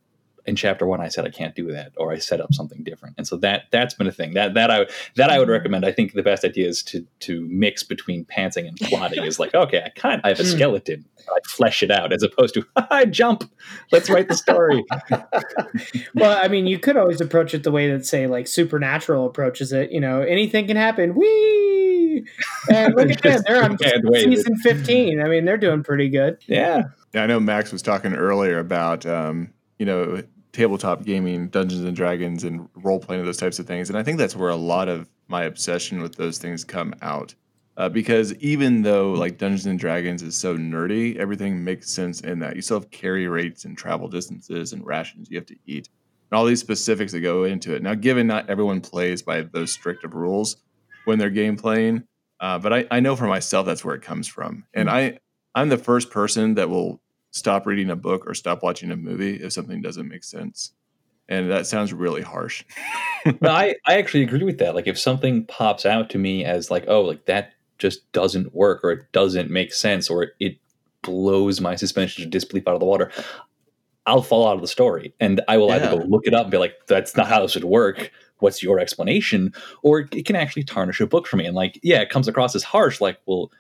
S4: in chapter one I said I can't do that or I set up something different. And so that that's been a thing. That that I that I would mm-hmm. recommend. I think the best idea is to to mix between pantsing and plotting is like, okay, I kind I have a hmm. skeleton. I flesh it out as opposed to I jump. Let's write the story.
S1: well, I mean, you could always approach it the way that say like supernatural approaches it, you know, anything can happen. Whee! And look at them. They're on season 15. I mean, they're doing pretty good.
S4: Yeah.
S5: Yeah, I know Max was talking earlier about um, you know, tabletop gaming, Dungeons and Dragons, and role playing, those types of things. And I think that's where a lot of my obsession with those things come out. Uh, because even though like Dungeons and Dragons is so nerdy, everything makes sense in that. You still have carry rates and travel distances and rations you have to eat, and all these specifics that go into it. Now, given not everyone plays by those strict of rules when they're game playing, uh, but I, I know for myself that's where it comes from, and mm-hmm. I I'm the first person that will stop reading a book or stop watching a movie if something doesn't make sense. And that sounds really harsh.
S4: no, I, I actually agree with that. Like if something pops out to me as like, oh, like that just doesn't work or it doesn't make sense or it blows my suspension of disbelief out of the water, I'll fall out of the story and I will yeah. either go look it up and be like, that's not how this would work. What's your explanation? Or it can actually tarnish a book for me. And like, yeah, it comes across as harsh. Like, well,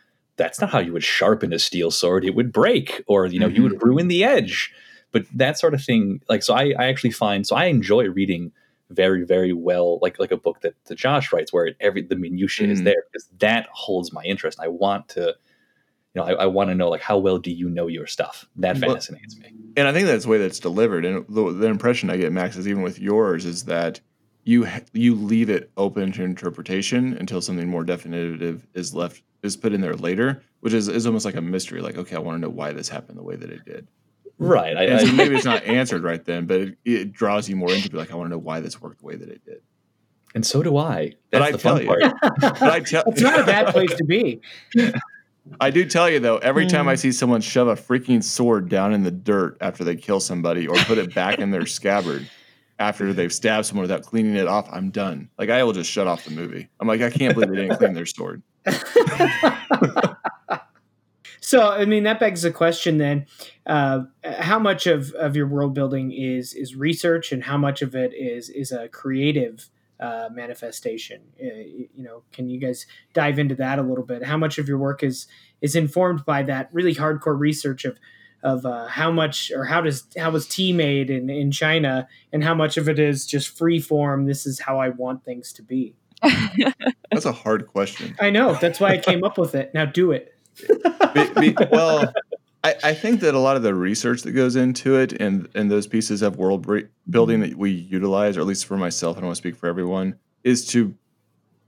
S4: that's not how you would sharpen a steel sword. It would break, or you know, mm-hmm. you would mm-hmm. ruin the edge. But that sort of thing, like, so I, I actually find so I enjoy reading very, very well, like like a book that, that Josh writes, where every the minutiae mm-hmm. is there because that holds my interest. I want to, you know, I, I want to know like how well do you know your stuff? That fascinates well, me.
S5: And I think that's the way that's delivered. And the, the impression I get, Max, is even with yours, is that you you leave it open to interpretation until something more definitive is left is put in there later, which is, is almost like a mystery. Like, okay, I want to know why this happened the way that it did.
S4: Right.
S5: I, I, maybe it's not answered right then, but it, it, draws you more into be like, I want to know why this worked the way that it did.
S4: And so do I.
S5: That's but I the tell fun you, part. but
S1: I tell, it's not a bad place to be.
S5: I do tell you though, every time I hmm. see someone shove a freaking sword down in the dirt after they kill somebody or put it back in their scabbard after they've stabbed someone without cleaning it off, I'm done. Like I will just shut off the movie. I'm like, I can't believe they didn't clean their sword.
S1: so I mean that begs the question then: uh, how much of, of your world building is is research, and how much of it is is a creative uh, manifestation. Uh, you know, can you guys dive into that a little bit? How much of your work is is informed by that really hardcore research of of uh, how much or how does how was tea made in in China, and how much of it is just free form? This is how I want things to be.
S5: That's a hard question.
S1: I know. That's why I came up with it. Now do it.
S5: be, be, well, I, I, think that a lot of the research that goes into it and and those pieces of world building that we utilize, or at least for myself, I don't want to speak for everyone, is to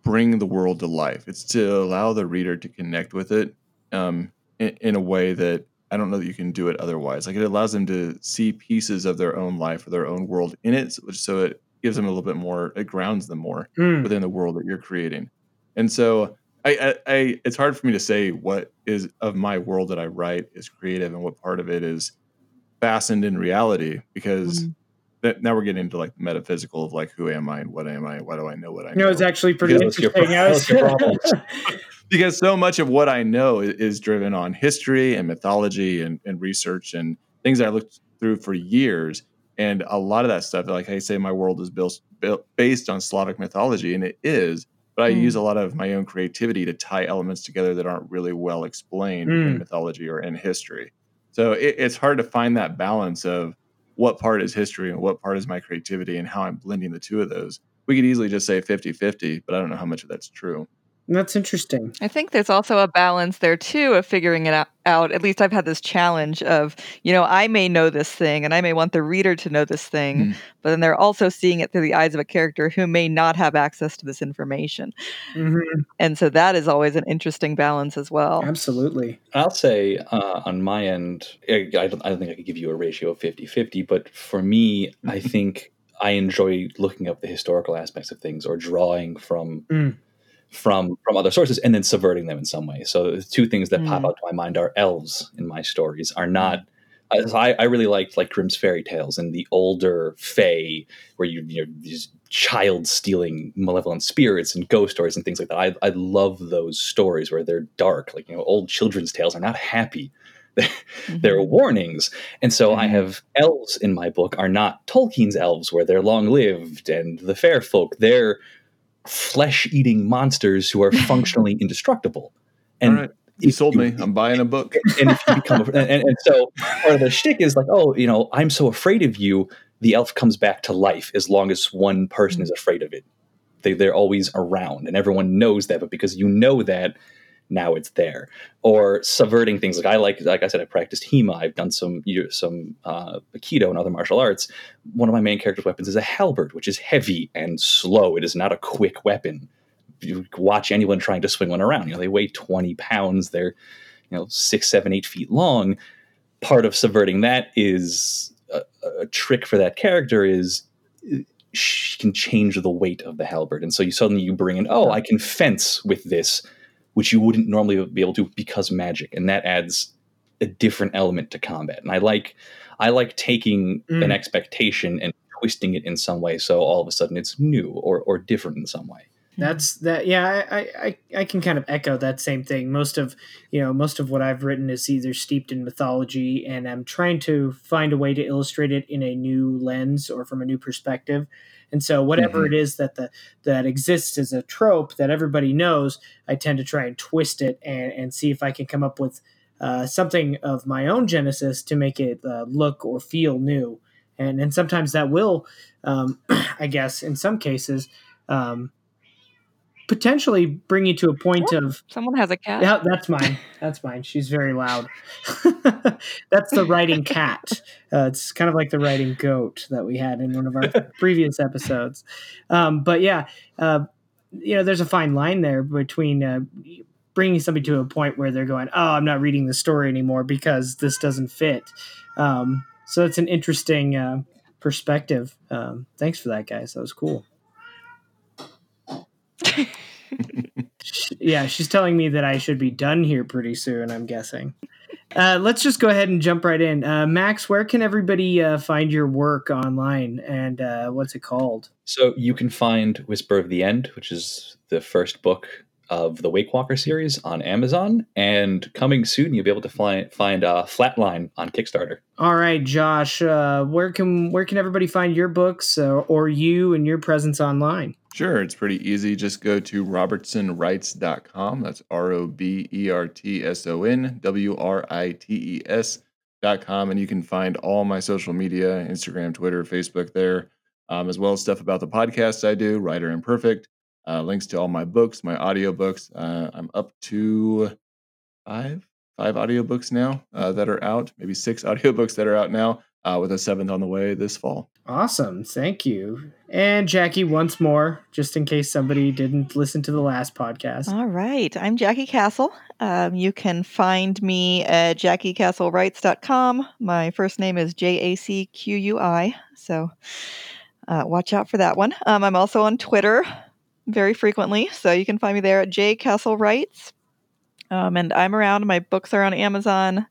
S5: bring the world to life. It's to allow the reader to connect with it um, in, in a way that I don't know that you can do it otherwise. Like it allows them to see pieces of their own life or their own world in it, so it gives them a little bit more. It grounds them more mm. within the world that you're creating. And so I, I, I, it's hard for me to say what is of my world that I write is creative and what part of it is fastened in reality because mm. That, now we're getting into like the metaphysical of like who am I and what am I? Why do I know what I know?
S1: No, it's actually pretty because interesting.
S5: because so much of what I know is, is driven on history and mythology and, and research and things I looked through for years. And a lot of that stuff, like I say, my world is built, built based on Slavic mythology, and it is but I mm. use a lot of my own creativity to tie elements together that aren't really well explained mm. in mythology or in history. So it, it's hard to find that balance of what part is history and what part is my creativity and how I'm blending the two of those. We could easily just say 50 50, but I don't know how much of that's true.
S1: That's interesting.
S2: I think there's also a balance there too of figuring it out. At least I've had this challenge of, you know, I may know this thing and I may want the reader to know this thing, mm. but then they're also seeing it through the eyes of a character who may not have access to this information. Mm-hmm. And so that is always an interesting balance as well.
S1: Absolutely.
S4: I'll say uh, on my end, I don't, I don't think I could give you a ratio of 50 50, but for me, I think I enjoy looking up the historical aspects of things or drawing from. Mm from from other sources and then subverting them in some way. So the two things that mm. pop out to my mind are elves in my stories are not. I, I really liked like Grimm's fairy tales and the older Fae, where you you know these child stealing malevolent spirits and ghost stories and things like that. I I love those stories where they're dark, like you know old children's tales are not happy. mm-hmm. they're warnings. And so mm-hmm. I have elves in my book are not Tolkien's elves where they're long lived and the fair folk. They're flesh eating monsters who are functionally indestructible.
S5: And you sold me. I'm buying a book.
S4: And if you become, a, and, and, so part of the shtick is like, oh, you know, I'm so afraid of you. The elf comes back to life as long as one person mm. is afraid of it. They, they're always around, and everyone knows that. But because you know that, now it's there. Or subverting things like i like like i said i practiced hema. I've done some some uh, aikido and other martial arts. One of my main character's weapons is a halberd which is heavy and slow. It is not a quick weapon. You watch anyone trying to swing one around. You know they weigh 20 pounds. They're you know six seven eight feet long. Part of subverting that is a, a trick for that character is she can change the weight of the halberd. And so you suddenly you bring in oh i can fence with this which you wouldn't normally be able to because magic, and that adds a different element to combat. And I like I like taking mm. an expectation and twisting it in some way, so all of a sudden it's new or or different in some way.
S1: That's that. Yeah, I, I I can kind of echo that same thing. Most of you know most of what I've written is either steeped in mythology, and I'm trying to find a way to illustrate it in a new lens or from a new perspective. And so whatever mm-hmm. it is that the that exists as a trope that everybody knows, I tend to try and twist it and, and see if I can come up with uh, something of my own genesis to make it uh, look or feel new. And and sometimes that will, um, I guess, in some cases. Um, potentially bring you to a point oh, of
S2: someone has a cat.
S1: Yeah, that's mine. That's mine. She's very loud. that's the writing cat. Uh, it's kind of like the writing goat that we had in one of our previous episodes. Um, but yeah, uh, you know, there's a fine line there between uh, bringing somebody to a point where they're going, "Oh, I'm not reading the story anymore because this doesn't fit." Um, so it's an interesting uh, perspective. Um, thanks for that, guys. That was cool. Yeah, she's telling me that I should be done here pretty soon. I'm guessing. Uh, let's just go ahead and jump right in. Uh, Max, where can everybody uh, find your work online, and uh, what's it called?
S4: So you can find Whisper of the End, which is the first book of the Wake Walker series on Amazon, and coming soon you'll be able to find find uh, Flatline on Kickstarter.
S1: All right, Josh, uh, where can where can everybody find your books uh, or you and your presence online?
S5: Sure, it's pretty easy. Just go to robertsonwrites.com. That's R O B E R T S O N W R I T E S.com. And you can find all my social media Instagram, Twitter, Facebook there, um, as well as stuff about the podcasts I do, Writer Imperfect, uh, links to all my books, my audiobooks. Uh, I'm up to five, five audiobooks now uh, that are out, maybe six audiobooks that are out now, uh, with a seventh on the way this fall.
S1: Awesome. Thank you. And Jacqui, once more, just in case somebody didn't listen to the last podcast.
S2: All right. I'm Jacqui Castle. Um, you can find me at jacquicastlewrites.com. My first name is J A C Q U I. So uh, watch out for that one. Um, I'm also on Twitter very frequently. So you can find me there at J Castle Writes. Um, and I'm around. My books are on Amazon uh,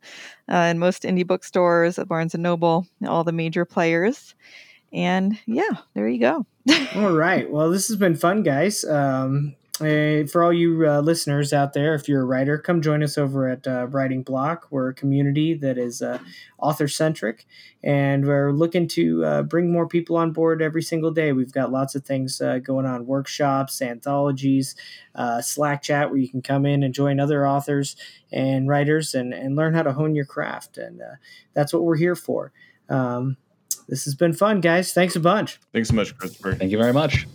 S2: and most indie bookstores, at Barnes and Noble, all the major players. And yeah, there you go.
S1: all right. Well, this has been fun, guys. Um, uh, for all you uh, listeners out there, if you're a writer, come join us over at uh, Writing Block. We're a community that is uh, author centric, and we're looking to uh, bring more people on board every single day. We've got lots of things uh, going on workshops, anthologies, Slack chat where you can come in and join other authors and writers and, and learn how to hone your craft. And that's what we're here for. Um, this has been fun, guys. Thanks a bunch.
S5: Thanks so much, Christopher.
S4: Thank you very much.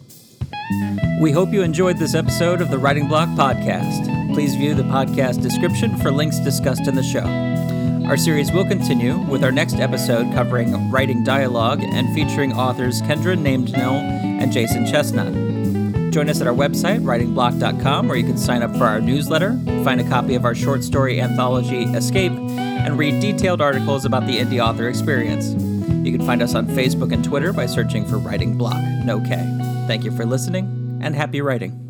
S3: We hope you enjoyed this episode of the Writing Block Podcast. Please view the podcast description for links discussed in the show. Our series will continue with our next episode covering writing dialogue and featuring authors Kendra Namednell and Jason Chestnut. Join us at our website, writingblock.com, where you can sign up for our newsletter, find a copy of our short story anthology, Escape, and read detailed articles about the indie author experience. You can find us on Facebook and Twitter by searching for Writing Block, no K. Thank you for listening and happy writing.